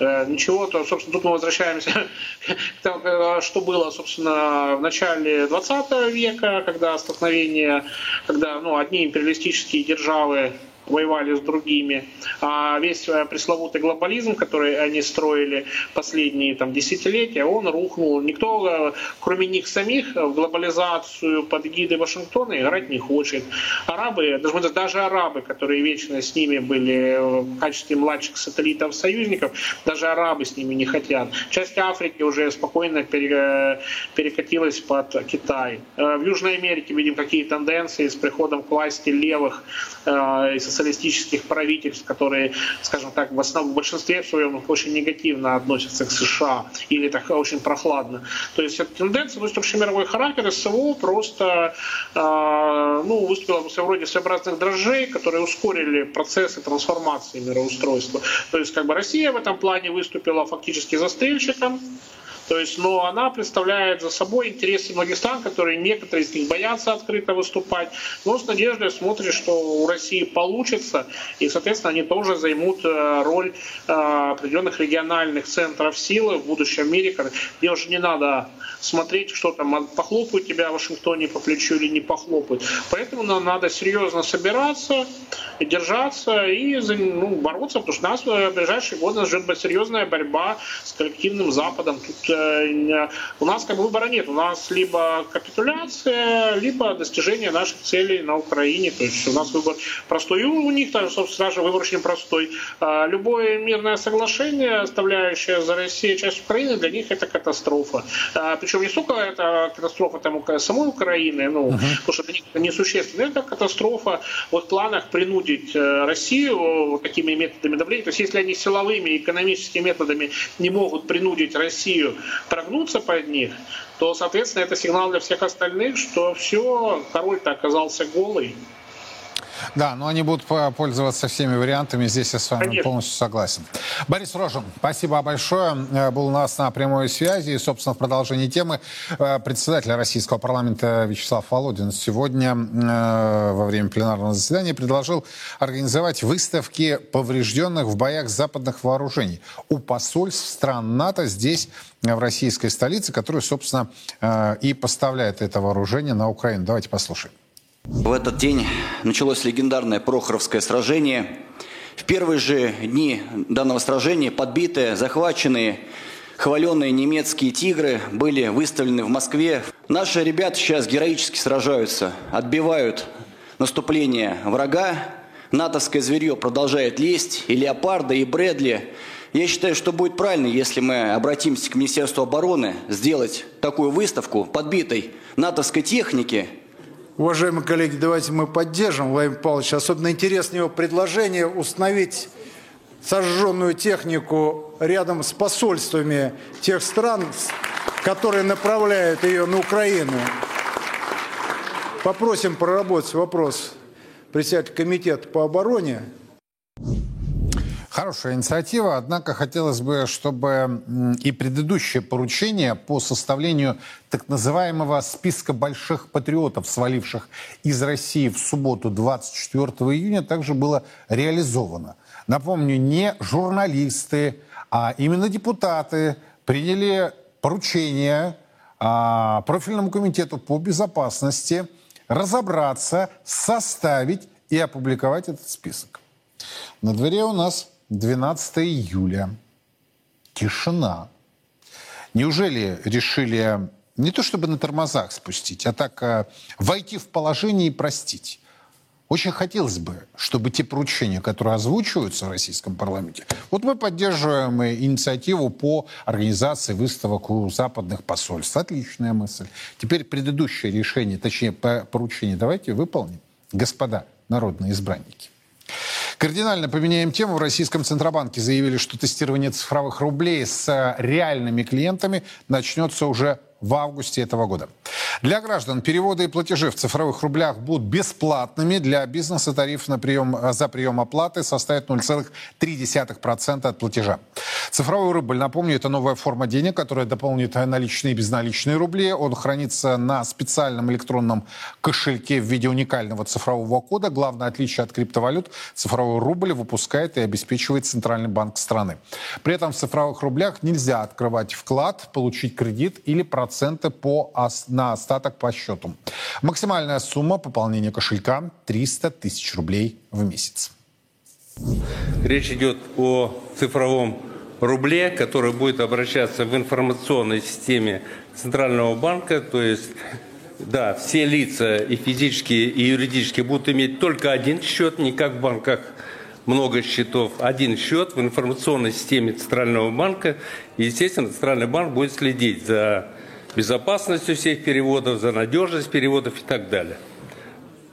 Э, ничего, то, собственно, тут мы возвращаемся к тому, э, что было, собственно, в начале 20 века, когда столкновение, когда ну, одни империалистические державы воевали с другими. А весь э, пресловутый глобализм, который они строили последние там, десятилетия, он рухнул. Никто, э, кроме них самих, в глобализацию под гидой Вашингтона играть не хочет. Арабы, даже, даже арабы, которые вечно с ними были в качестве младших сателлитов союзников, даже арабы с ними не хотят. Часть Африки уже спокойно перекатилась под Китай. Э, в Южной Америке видим какие тенденции с приходом к власти левых и социалистических правительств, которые, скажем так, в основном в большинстве своем очень негативно относятся к США или так очень прохладно. То есть эта тенденция носит общемировой характер, СВО просто э, ну, выступила в своем роде своеобразных дрожжей, которые ускорили процессы трансформации мироустройства. То есть как бы Россия в этом плане выступила фактически застрельщиком, то есть, но она представляет за собой интересы многих стран, которые некоторые из них боятся открыто выступать, но с надеждой смотрят, что у России получится, и, соответственно, они тоже займут э, роль э, определенных региональных центров силы в будущем мире, где уже не надо смотреть, что там, похлопают тебя в Вашингтоне по плечу или не похлопают. Поэтому нам надо серьезно собираться, держаться и ну, бороться, потому что нас в ближайшие годы ждет серьезная борьба с коллективным Западом. Тут э, у нас как бы выбора нет. У нас либо капитуляция, либо достижение наших целей на Украине. То есть у нас выбор простой. И у них тоже, собственно, даже выбор очень простой. А любое мирное соглашение, оставляющее за Россией часть Украины, для них это катастрофа. А, причем не столько это катастрофа там, самой Украины, ну, uh-huh. потому что для них это несущественно, это катастрофа вот в планах принудить э, Россию такими методами давления. То есть если они силовыми, экономическими методами не могут принудить Россию прогнуться под них, то, соответственно, это сигнал для всех остальных, что все, король-то оказался голый. Да, но они будут пользоваться всеми вариантами. Здесь я с вами Конечно. полностью согласен. Борис Рожин, спасибо большое. Э, был у нас на прямой связи. И, собственно, в продолжении темы э, председатель российского парламента Вячеслав Володин сегодня э, во время пленарного заседания предложил организовать выставки поврежденных в боях западных вооружений у посольств стран НАТО здесь, в российской столице, которую, собственно, и поставляет это вооружение на Украину. Давайте послушаем. В этот день началось легендарное Прохоровское сражение. В первые же дни данного сражения подбитые, захваченные хваленные немецкие «Тигры» были выставлены в Москве. Наши ребята сейчас героически сражаются, отбивают наступление врага. Натовское зверье продолжает лезть, и «Леопарда», и «Брэдли». Я считаю, что будет правильно, если мы обратимся к Министерству обороны, сделать такую выставку подбитой натовской техники. Уважаемые коллеги, давайте мы поддержим Владимир Павлович. Особенно интересно его предложение установить сожженную технику рядом с посольствами тех стран, которые направляют ее на Украину. Попросим проработать вопрос председателя комитета по обороне. Хорошая инициатива, однако хотелось бы, чтобы и предыдущее поручение по составлению так называемого списка больших патриотов, сваливших из России в субботу 24 июня, также было реализовано. Напомню, не журналисты, а именно депутаты приняли поручение а, профильному комитету по безопасности разобраться, составить и опубликовать этот список. На дворе у нас 12 июля. Тишина. Неужели решили не то чтобы на тормозах спустить, а так а, войти в положение и простить? Очень хотелось бы, чтобы те поручения, которые озвучиваются в российском парламенте, вот мы поддерживаем инициативу по организации выставок у западных посольств. Отличная мысль. Теперь предыдущее решение, точнее поручение давайте выполним, господа народные избранники. Кардинально поменяем тему. В российском Центробанке заявили, что тестирование цифровых рублей с реальными клиентами начнется уже в августе этого года. Для граждан переводы и платежи в цифровых рублях будут бесплатными. Для бизнеса тариф на прием, за прием оплаты составит 0,3% от платежа. Цифровой рубль, напомню, это новая форма денег, которая дополнит наличные и безналичные рубли. Он хранится на специальном электронном кошельке в виде уникального цифрового кода. Главное отличие от криптовалют – цифровой рубль выпускает и обеспечивает Центральный банк страны. При этом в цифровых рублях нельзя открывать вклад, получить кредит или проценты по, на остаток по счету. Максимальная сумма пополнения кошелька – 300 тысяч рублей в месяц. Речь идет о цифровом рубле, который будет обращаться в информационной системе Центрального банка, то есть да, все лица и физические, и юридические будут иметь только один счет, не как в банках много счетов, один счет в информационной системе Центрального банка. И, естественно, Центральный банк будет следить за безопасностью всех переводов, за надежность переводов и так далее.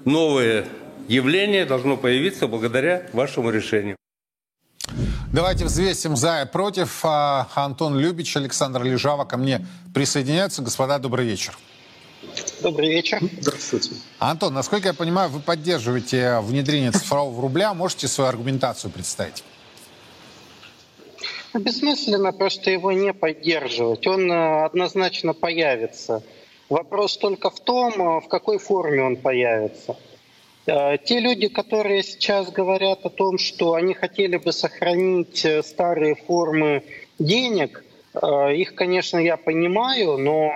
Новое явление должно появиться благодаря вашему решению. Давайте взвесим за и против. А, Антон Любич, Александр Лежава ко мне присоединяются. Господа, добрый вечер. Добрый вечер. Здравствуйте. Антон, насколько я понимаю, вы поддерживаете внедрение цифрового рубля. Можете свою аргументацию представить? Бессмысленно просто его не поддерживать. Он э, однозначно появится. Вопрос только в том, э, в какой форме он появится. Э, те люди, которые сейчас говорят о том, что они хотели бы сохранить старые формы денег, их, конечно, я понимаю, но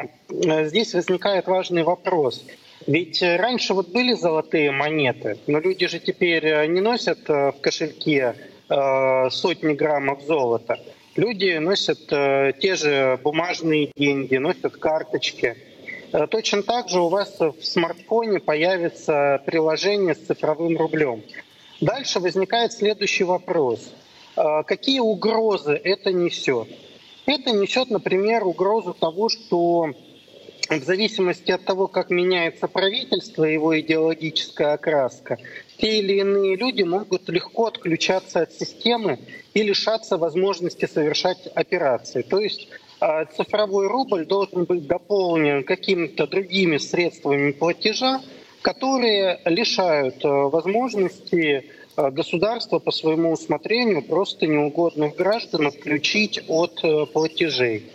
здесь возникает важный вопрос. Ведь раньше вот были золотые монеты, но люди же теперь не носят в кошельке сотни граммов золота. Люди носят э, те же бумажные деньги, носят карточки. Э, точно так же у вас в смартфоне появится приложение с цифровым рублем. Дальше возникает следующий вопрос. Какие угрозы это несет? Это несет, например, угрозу того, что в зависимости от того, как меняется правительство, его идеологическая окраска, те или иные люди могут легко отключаться от системы и лишаться возможности совершать операции. То есть а, цифровой рубль должен быть дополнен какими-то другими средствами платежа, которые лишают а, возможности а, государства по своему усмотрению просто неугодных граждан отключить от платежей.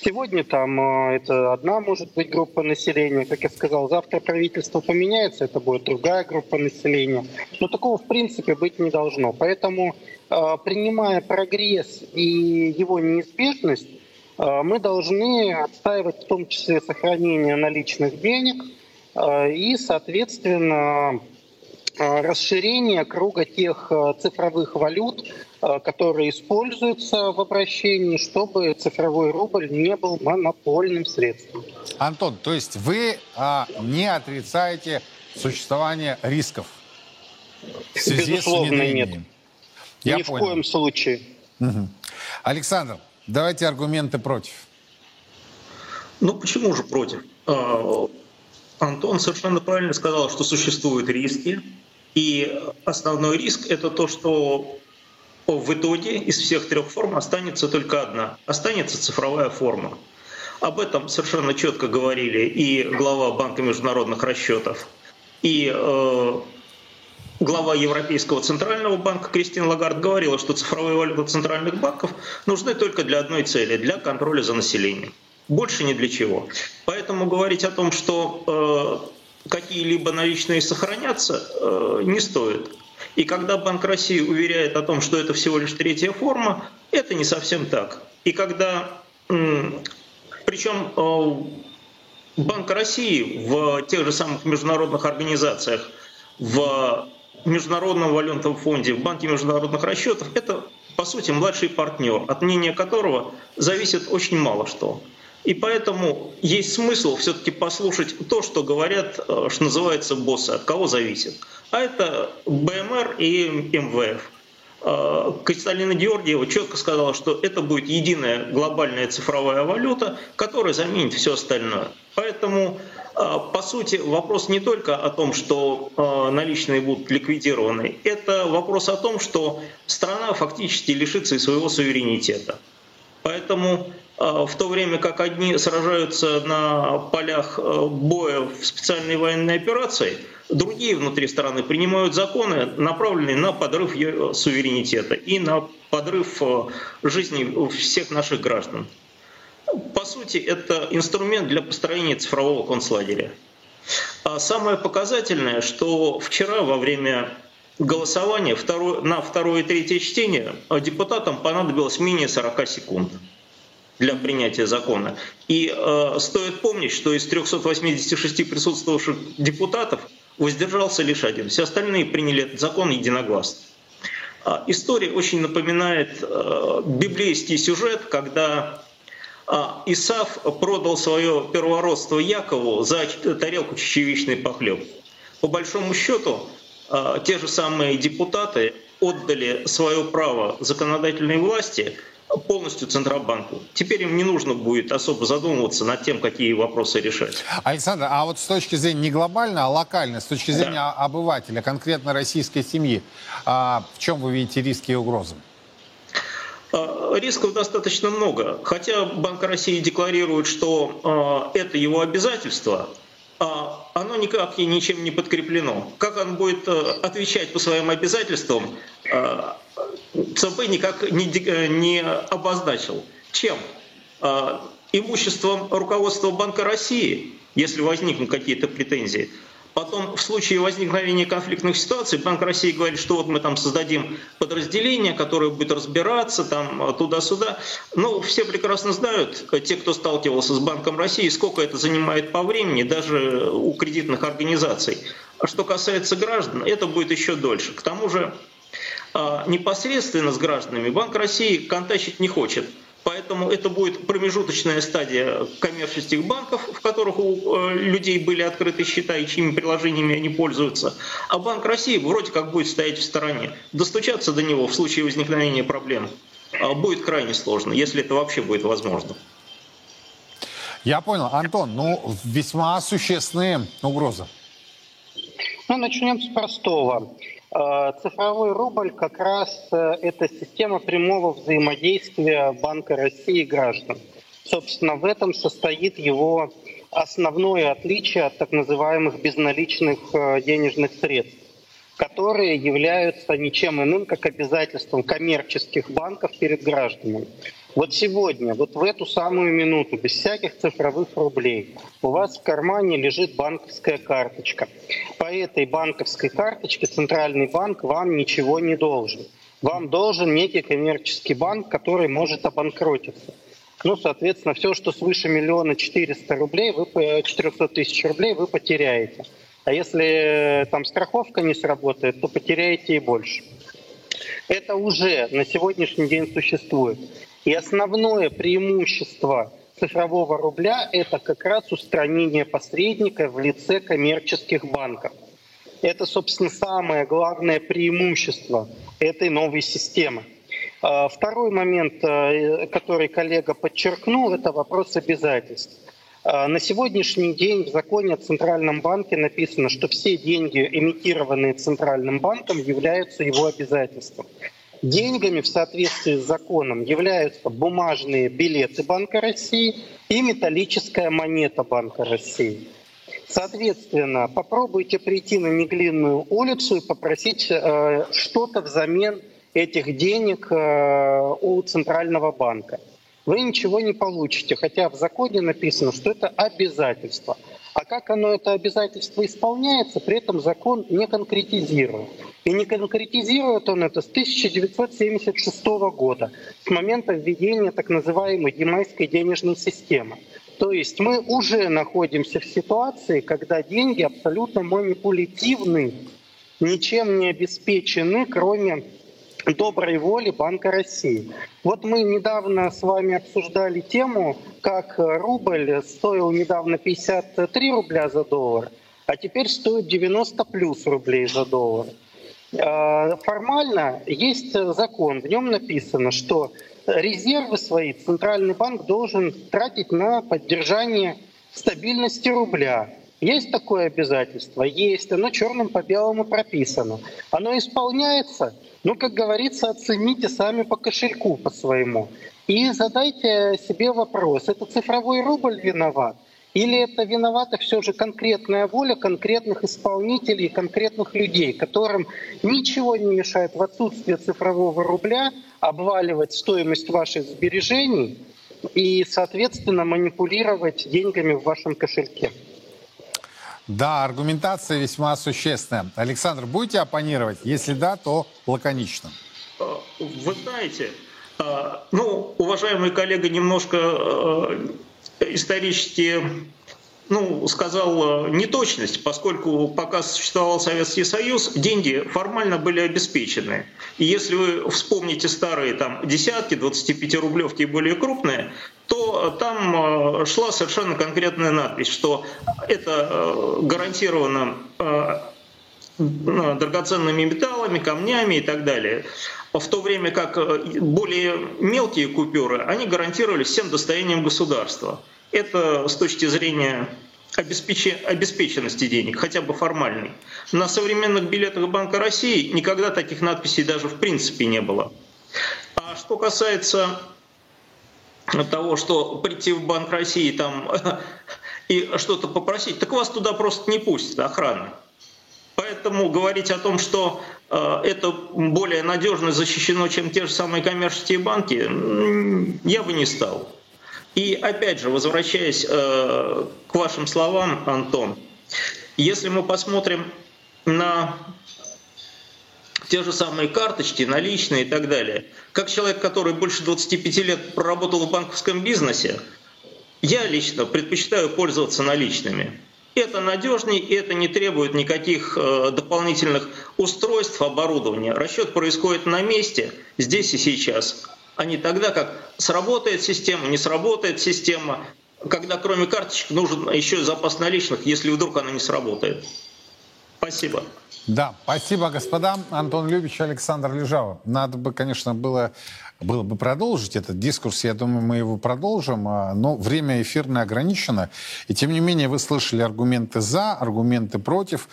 Сегодня там э, это одна может быть группа населения, как я сказал, завтра правительство поменяется, это будет другая группа населения. Но такого в принципе быть не должно. Поэтому, э, принимая прогресс и его неизбежность, э, мы должны отстаивать в том числе сохранение наличных денег и, соответственно, расширение круга тех цифровых валют, которые используются в обращении, чтобы цифровой рубль не был монопольным средством. Антон, то есть вы а, не отрицаете существование рисков в связи Безусловно, с нет. Я Ни понял. в коем случае. Угу. Александр, давайте аргументы против. Ну почему же против? А, Антон совершенно правильно сказал, что существуют риски. И основной риск — это то, что в итоге из всех трех форм останется только одна. Останется цифровая форма. Об этом совершенно четко говорили и глава Банка международных расчетов, и э, глава Европейского центрального банка Кристин Лагард говорила, что цифровые валюты центральных банков нужны только для одной цели — для контроля за населением. Больше ни для чего. Поэтому говорить о том, что э, какие-либо наличные сохранятся, э, не стоит. И когда Банк России уверяет о том, что это всего лишь третья форма, это не совсем так. И когда, причем Банк России в тех же самых международных организациях, в Международном валютном фонде, в Банке международных расчетов, это, по сути, младший партнер, от мнения которого зависит очень мало что. И поэтому есть смысл все-таки послушать то, что говорят, что называется, боссы, от кого зависит. А это БМР и МВФ. Кристалина Георгиева четко сказала, что это будет единая глобальная цифровая валюта, которая заменит все остальное. Поэтому, по сути, вопрос не только о том, что наличные будут ликвидированы, это вопрос о том, что страна фактически лишится и своего суверенитета. Поэтому в то время как одни сражаются на полях боя в специальной военной операции, другие внутри страны принимают законы, направленные на подрыв ее суверенитета и на подрыв жизни всех наших граждан. По сути, это инструмент для построения цифрового концлагеря. А самое показательное, что вчера во время голосования на второе и третье чтение депутатам понадобилось менее 40 секунд для принятия закона. И э, стоит помнить, что из 386 присутствовавших депутатов воздержался лишь один. Все остальные приняли этот закон единогласно. Э, история очень напоминает э, библейский сюжет, когда э, Исав продал свое первородство Якову за тарелку чечевичной похлебки. По большому счету, э, те же самые депутаты отдали свое право законодательной власти полностью Центробанку. Теперь им не нужно будет особо задумываться над тем, какие вопросы решать. Александр, а вот с точки зрения не глобально, а локально, с точки зрения да. обывателя, конкретно российской семьи, а в чем вы видите риски и угрозы? Рисков достаточно много. Хотя Банк России декларирует, что это его обязательство, оно никак ничем не подкреплено. Как он будет отвечать по своим обязательствам, ЦБ никак не, не обозначил. Чем? Имуществом руководства Банка России, если возникнут какие-то претензии. Потом, в случае возникновения конфликтных ситуаций, Банк России говорит, что вот мы там создадим подразделение, которое будет разбираться там туда-сюда. Но все прекрасно знают, те, кто сталкивался с Банком России, сколько это занимает по времени, даже у кредитных организаций. А что касается граждан, это будет еще дольше. К тому же, непосредственно с гражданами Банк России контачить не хочет. Поэтому это будет промежуточная стадия коммерческих банков, в которых у людей были открыты счета и чьими приложениями они пользуются. А Банк России вроде как будет стоять в стороне. Достучаться до него в случае возникновения проблем будет крайне сложно, если это вообще будет возможно. Я понял. Антон, ну, весьма существенные угрозы. Ну, начнем с простого. Цифровой рубль как раз это система прямого взаимодействия Банка России и граждан. Собственно, в этом состоит его основное отличие от так называемых безналичных денежных средств, которые являются ничем иным, как обязательством коммерческих банков перед гражданами. Вот сегодня, вот в эту самую минуту, без всяких цифровых рублей, у вас в кармане лежит банковская карточка. По этой банковской карточке Центральный банк вам ничего не должен. Вам должен некий коммерческий банк, который может обанкротиться. Ну, соответственно, все, что свыше миллиона четыреста рублей, вы, 400 тысяч рублей вы потеряете. А если там страховка не сработает, то потеряете и больше. Это уже на сегодняшний день существует. И основное преимущество цифрового рубля – это как раз устранение посредника в лице коммерческих банков. Это, собственно, самое главное преимущество этой новой системы. А, второй момент, э, который коллега подчеркнул, это вопрос обязательств. А, на сегодняшний день в законе о Центральном банке написано, что все деньги, эмитированные Центральным банком, являются его обязательством. Деньгами в соответствии с законом являются бумажные билеты Банка России и металлическая монета Банка России. Соответственно, попробуйте прийти на Неглинную улицу и попросить э, что-то взамен этих денег э, у Центрального банка. Вы ничего не получите, хотя в законе написано, что это обязательство. А как оно, это обязательство, исполняется, при этом закон не конкретизирует. И не конкретизирует он это с 1976 года, с момента введения так называемой Ямайской денежной системы. То есть мы уже находимся в ситуации, когда деньги абсолютно манипулятивны, ничем не обеспечены, кроме доброй воли Банка России. Вот мы недавно с вами обсуждали тему, как рубль стоил недавно 53 рубля за доллар, а теперь стоит 90 плюс рублей за доллар. А, формально есть закон, в нем написано, что резервы свои Центральный банк должен тратить на поддержание стабильности рубля. Есть такое обязательство? Есть. Оно черным по белому прописано. Оно исполняется? Ну, как говорится, оцените сами по кошельку по своему. И задайте себе вопрос, это цифровой рубль виноват? Или это виновата все же конкретная воля конкретных исполнителей, конкретных людей, которым ничего не мешает в отсутствие цифрового рубля обваливать стоимость ваших сбережений и, соответственно, манипулировать деньгами в вашем кошельке? Да, аргументация весьма существенная. Александр, будете оппонировать? Если да, то лаконично. Вы знаете, а, ну, уважаемый коллега немножко а, исторически ну, сказал э, неточность, поскольку пока существовал Советский Союз, деньги формально были обеспечены. И если вы вспомните старые там десятки, 25-рублевки и более крупные, то там э, шла совершенно конкретная надпись, что это э, гарантировано драгоценными металлами, камнями и так далее. В то время как более мелкие купюры, они гарантировались всем достоянием государства. Это с точки зрения обеспеченности денег, хотя бы формальной. На современных билетах Банка России никогда таких надписей даже в принципе не было. А что касается того, что прийти в Банк России там и что-то попросить, так вас туда просто не пустят охрана. Поэтому говорить о том, что э, это более надежно защищено, чем те же самые коммерческие банки, я бы не стал. И опять же, возвращаясь э, к вашим словам, Антон, если мы посмотрим на те же самые карточки, наличные и так далее, как человек, который больше 25 лет проработал в банковском бизнесе, я лично предпочитаю пользоваться наличными. Это надежнее, и это не требует никаких э, дополнительных устройств, оборудования. Расчет происходит на месте, здесь и сейчас а не тогда, как сработает система, не сработает система, когда кроме карточек нужен еще запас наличных, если вдруг она не сработает. Спасибо. Да, спасибо, господа. Антон Любич, Александр Лежава. Надо бы, конечно, было, было бы продолжить этот дискурс. Я думаю, мы его продолжим. А, но время эфирное ограничено. И тем не менее, вы слышали аргументы за, аргументы против.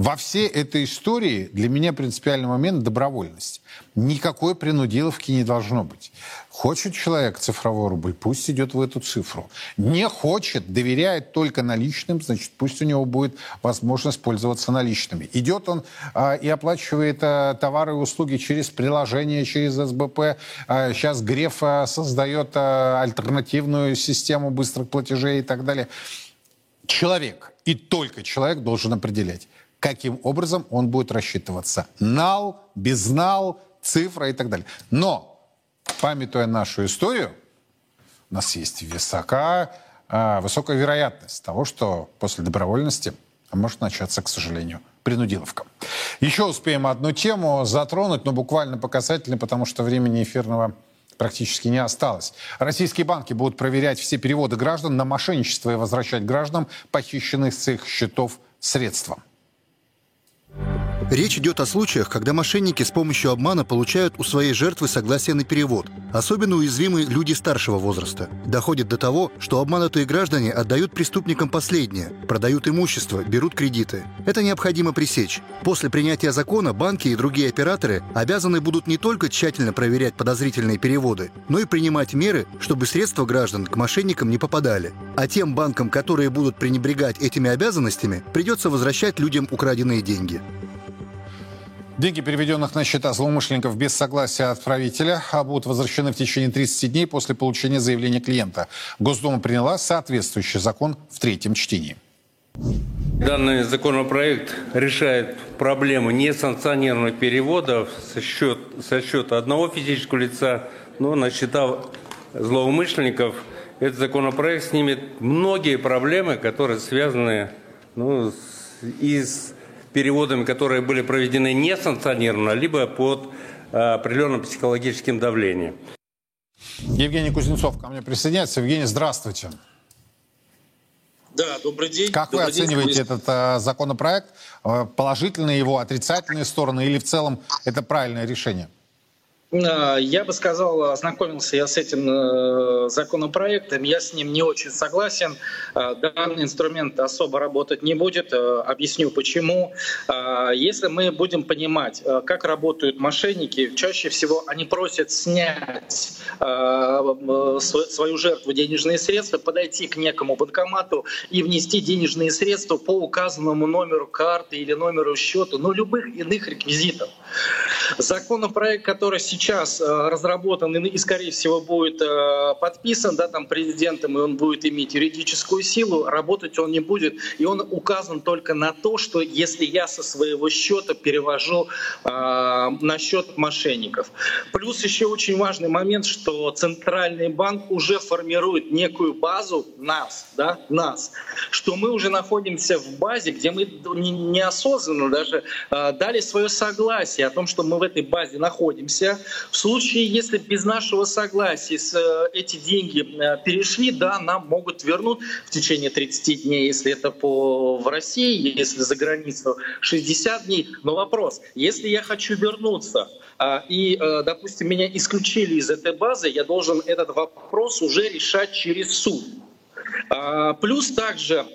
Во всей этой истории для меня принципиальный момент – добровольность. Никакой принудиловки не должно быть. Хочет человек цифровой рубль, пусть идет в эту цифру. Не хочет, доверяет только наличным, значит, пусть у него будет возможность пользоваться наличными. Идет он э, и оплачивает э, товары и услуги через приложение, через СБП. Э, сейчас Греф э, создает э, альтернативную систему быстрых платежей и так далее. Человек, и только человек должен определять, каким образом он будет рассчитываться. Нал, безнал, цифра и так далее. Но, памятуя нашу историю, у нас есть высока, высокая вероятность того, что после добровольности может начаться, к сожалению, принудиловка. Еще успеем одну тему затронуть, но буквально показательно, потому что времени эфирного практически не осталось. Российские банки будут проверять все переводы граждан на мошенничество и возвращать гражданам похищенных с их счетов средства. Речь идет о случаях, когда мошенники с помощью обмана получают у своей жертвы согласие на перевод. Особенно уязвимы люди старшего возраста. Доходит до того, что обманутые граждане отдают преступникам последнее, продают имущество, берут кредиты. Это необходимо пресечь. После принятия закона банки и другие операторы обязаны будут не только тщательно проверять подозрительные переводы, но и принимать меры, чтобы средства граждан к мошенникам не попадали. А тем банкам, которые будут пренебрегать этими обязанностями, придется возвращать людям украденные деньги. Деньги, переведенных на счета злоумышленников без согласия отправителя, а будут возвращены в течение 30 дней после получения заявления клиента. Госдума приняла соответствующий закон в третьем чтении. Данный законопроект решает проблему несанкционированных переводов со, счет, со счета одного физического лица, но на счета злоумышленников. Этот законопроект снимет многие проблемы, которые связаны ну, с, и с переводами, которые были проведены несанкционированно, либо под э, определенным психологическим давлением. Евгений Кузнецов ко мне присоединяется. Евгений, здравствуйте. Да, добрый день. Как добрый вы оцениваете день. этот э, законопроект? Э, положительные его, отрицательные стороны или в целом это правильное решение? Э, я бы сказал, ознакомился я с этим э, законопроектом, я с ним не очень согласен. Э, данный инструмент особо работать не будет. Объясню почему. Если мы будем понимать, как работают мошенники, чаще всего они просят снять свою жертву денежные средства, подойти к некому банкомату и внести денежные средства по указанному номеру карты или номеру счета, ну любых иных реквизитов. Законопроект, который сейчас э, разработан и, скорее всего, будет э, подписан да, там, президентом, и он будет иметь юридическую силу, работать он не будет. И он указан только на то, что если я со своего счета перевожу э, на счет мошенников. Плюс еще очень важный момент, что Центральный банк уже формирует некую базу нас, да, нас, что мы уже находимся в базе, где мы неосознанно даже э, дали свое согласие о том, что мы в этой базе находимся, в случае, если без нашего согласия э, эти деньги э, перешли, да, нам могут вернуть в течение 30 дней, если это по, в России, если за границу 60 дней. Но вопрос, если я хочу вернуться, а, и, э, допустим, меня исключили из этой базы, я должен этот вопрос уже решать через суд. А, плюс также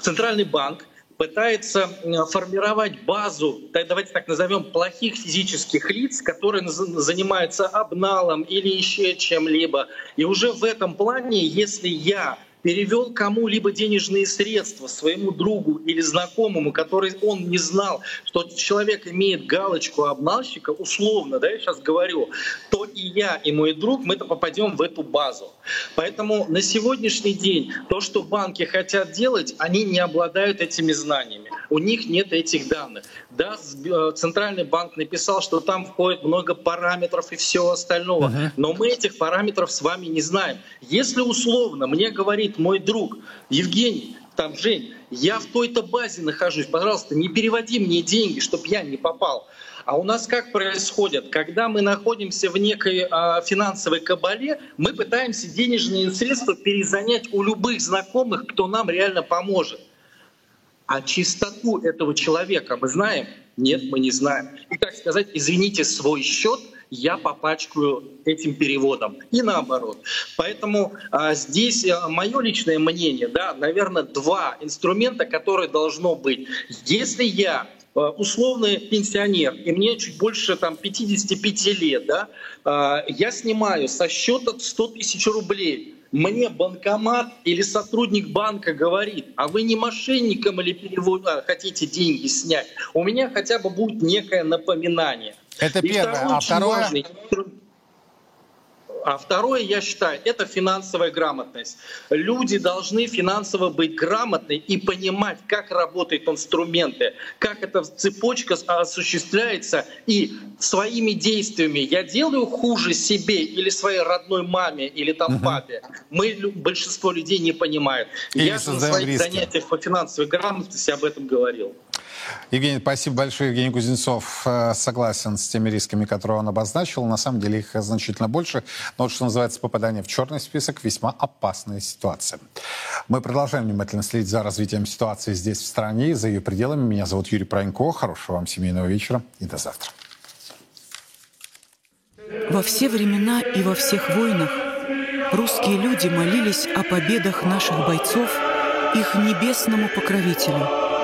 Центральный банк пытается формировать базу, давайте так назовем, плохих физических лиц, которые занимаются обналом или еще чем-либо. И уже в этом плане, если я перевел кому-либо денежные средства своему другу или знакомому, который он не знал, что человек имеет галочку обналщика, условно, да, я сейчас говорю, то и я, и мой друг, мы-то попадем в эту базу. Поэтому на сегодняшний день то, что банки хотят делать, они не обладают этими знаниями. У них нет этих данных. Да, э, Центральный банк написал, что там входит много параметров и всего остального, uh-huh. но мы этих параметров с вами не знаем. Если условно мне говорит мой друг Евгений, там, Жень, я в той-то базе нахожусь, пожалуйста, не переводи мне деньги, чтобы я не попал. А у нас как происходит? Когда мы находимся в некой э, финансовой кабале, мы пытаемся денежные средства перезанять у любых знакомых, кто нам реально поможет. А чистоту этого человека мы знаем? Нет, мы не знаем. И так сказать, извините, свой счет – я попачкаю этим переводом. И наоборот. Поэтому а, здесь а, мое личное мнение, да, наверное, два инструмента, которые должно быть. Если я а, условный пенсионер, и мне чуть больше там, 55 лет, да, а, я снимаю со счета 100 тысяч рублей, мне банкомат или сотрудник банка говорит, а вы не мошенником или перевод, а, хотите деньги снять, у меня хотя бы будет некое напоминание. Это первое. А второе? Важный... А второе, я считаю, это финансовая грамотность. Люди должны финансово быть грамотны и понимать, как работают инструменты, как эта цепочка осуществляется. И своими действиями я делаю хуже себе или своей родной маме или там угу. папе. Мы, большинство людей не понимают. Или я же на своих риски. занятиях по финансовой грамотности об этом говорил. Евгений, спасибо большое. Евгений Кузнецов э, согласен с теми рисками, которые он обозначил. На самом деле их значительно больше. Но вот что называется попадание в черный список, весьма опасная ситуация. Мы продолжаем внимательно следить за развитием ситуации здесь, в стране, и за ее пределами. Меня зовут Юрий Пронько. Хорошего вам семейного вечера и до завтра. Во все времена и во всех войнах русские люди молились о победах наших бойцов их небесному покровителю –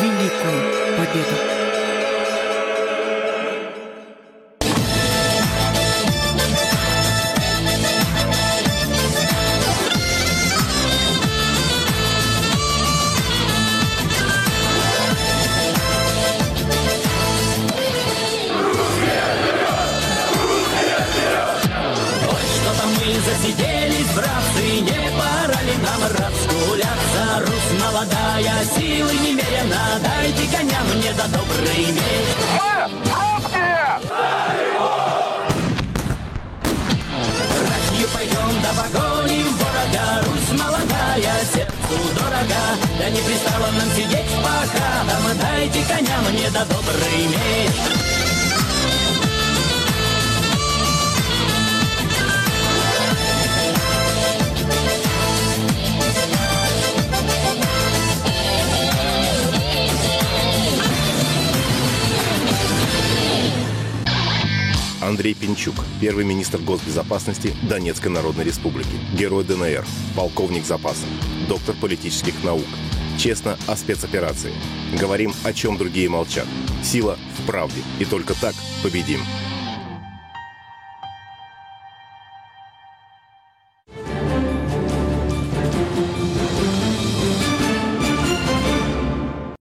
великую победу. Дайте коня мне да добрый меч. Андрей Пинчук, первый министр госбезопасности Донецкой Народной Республики, герой ДНР, полковник запаса, доктор политических наук. Честно о спецоперации. Говорим, о чем другие молчат. Сила в правде. И только так победим.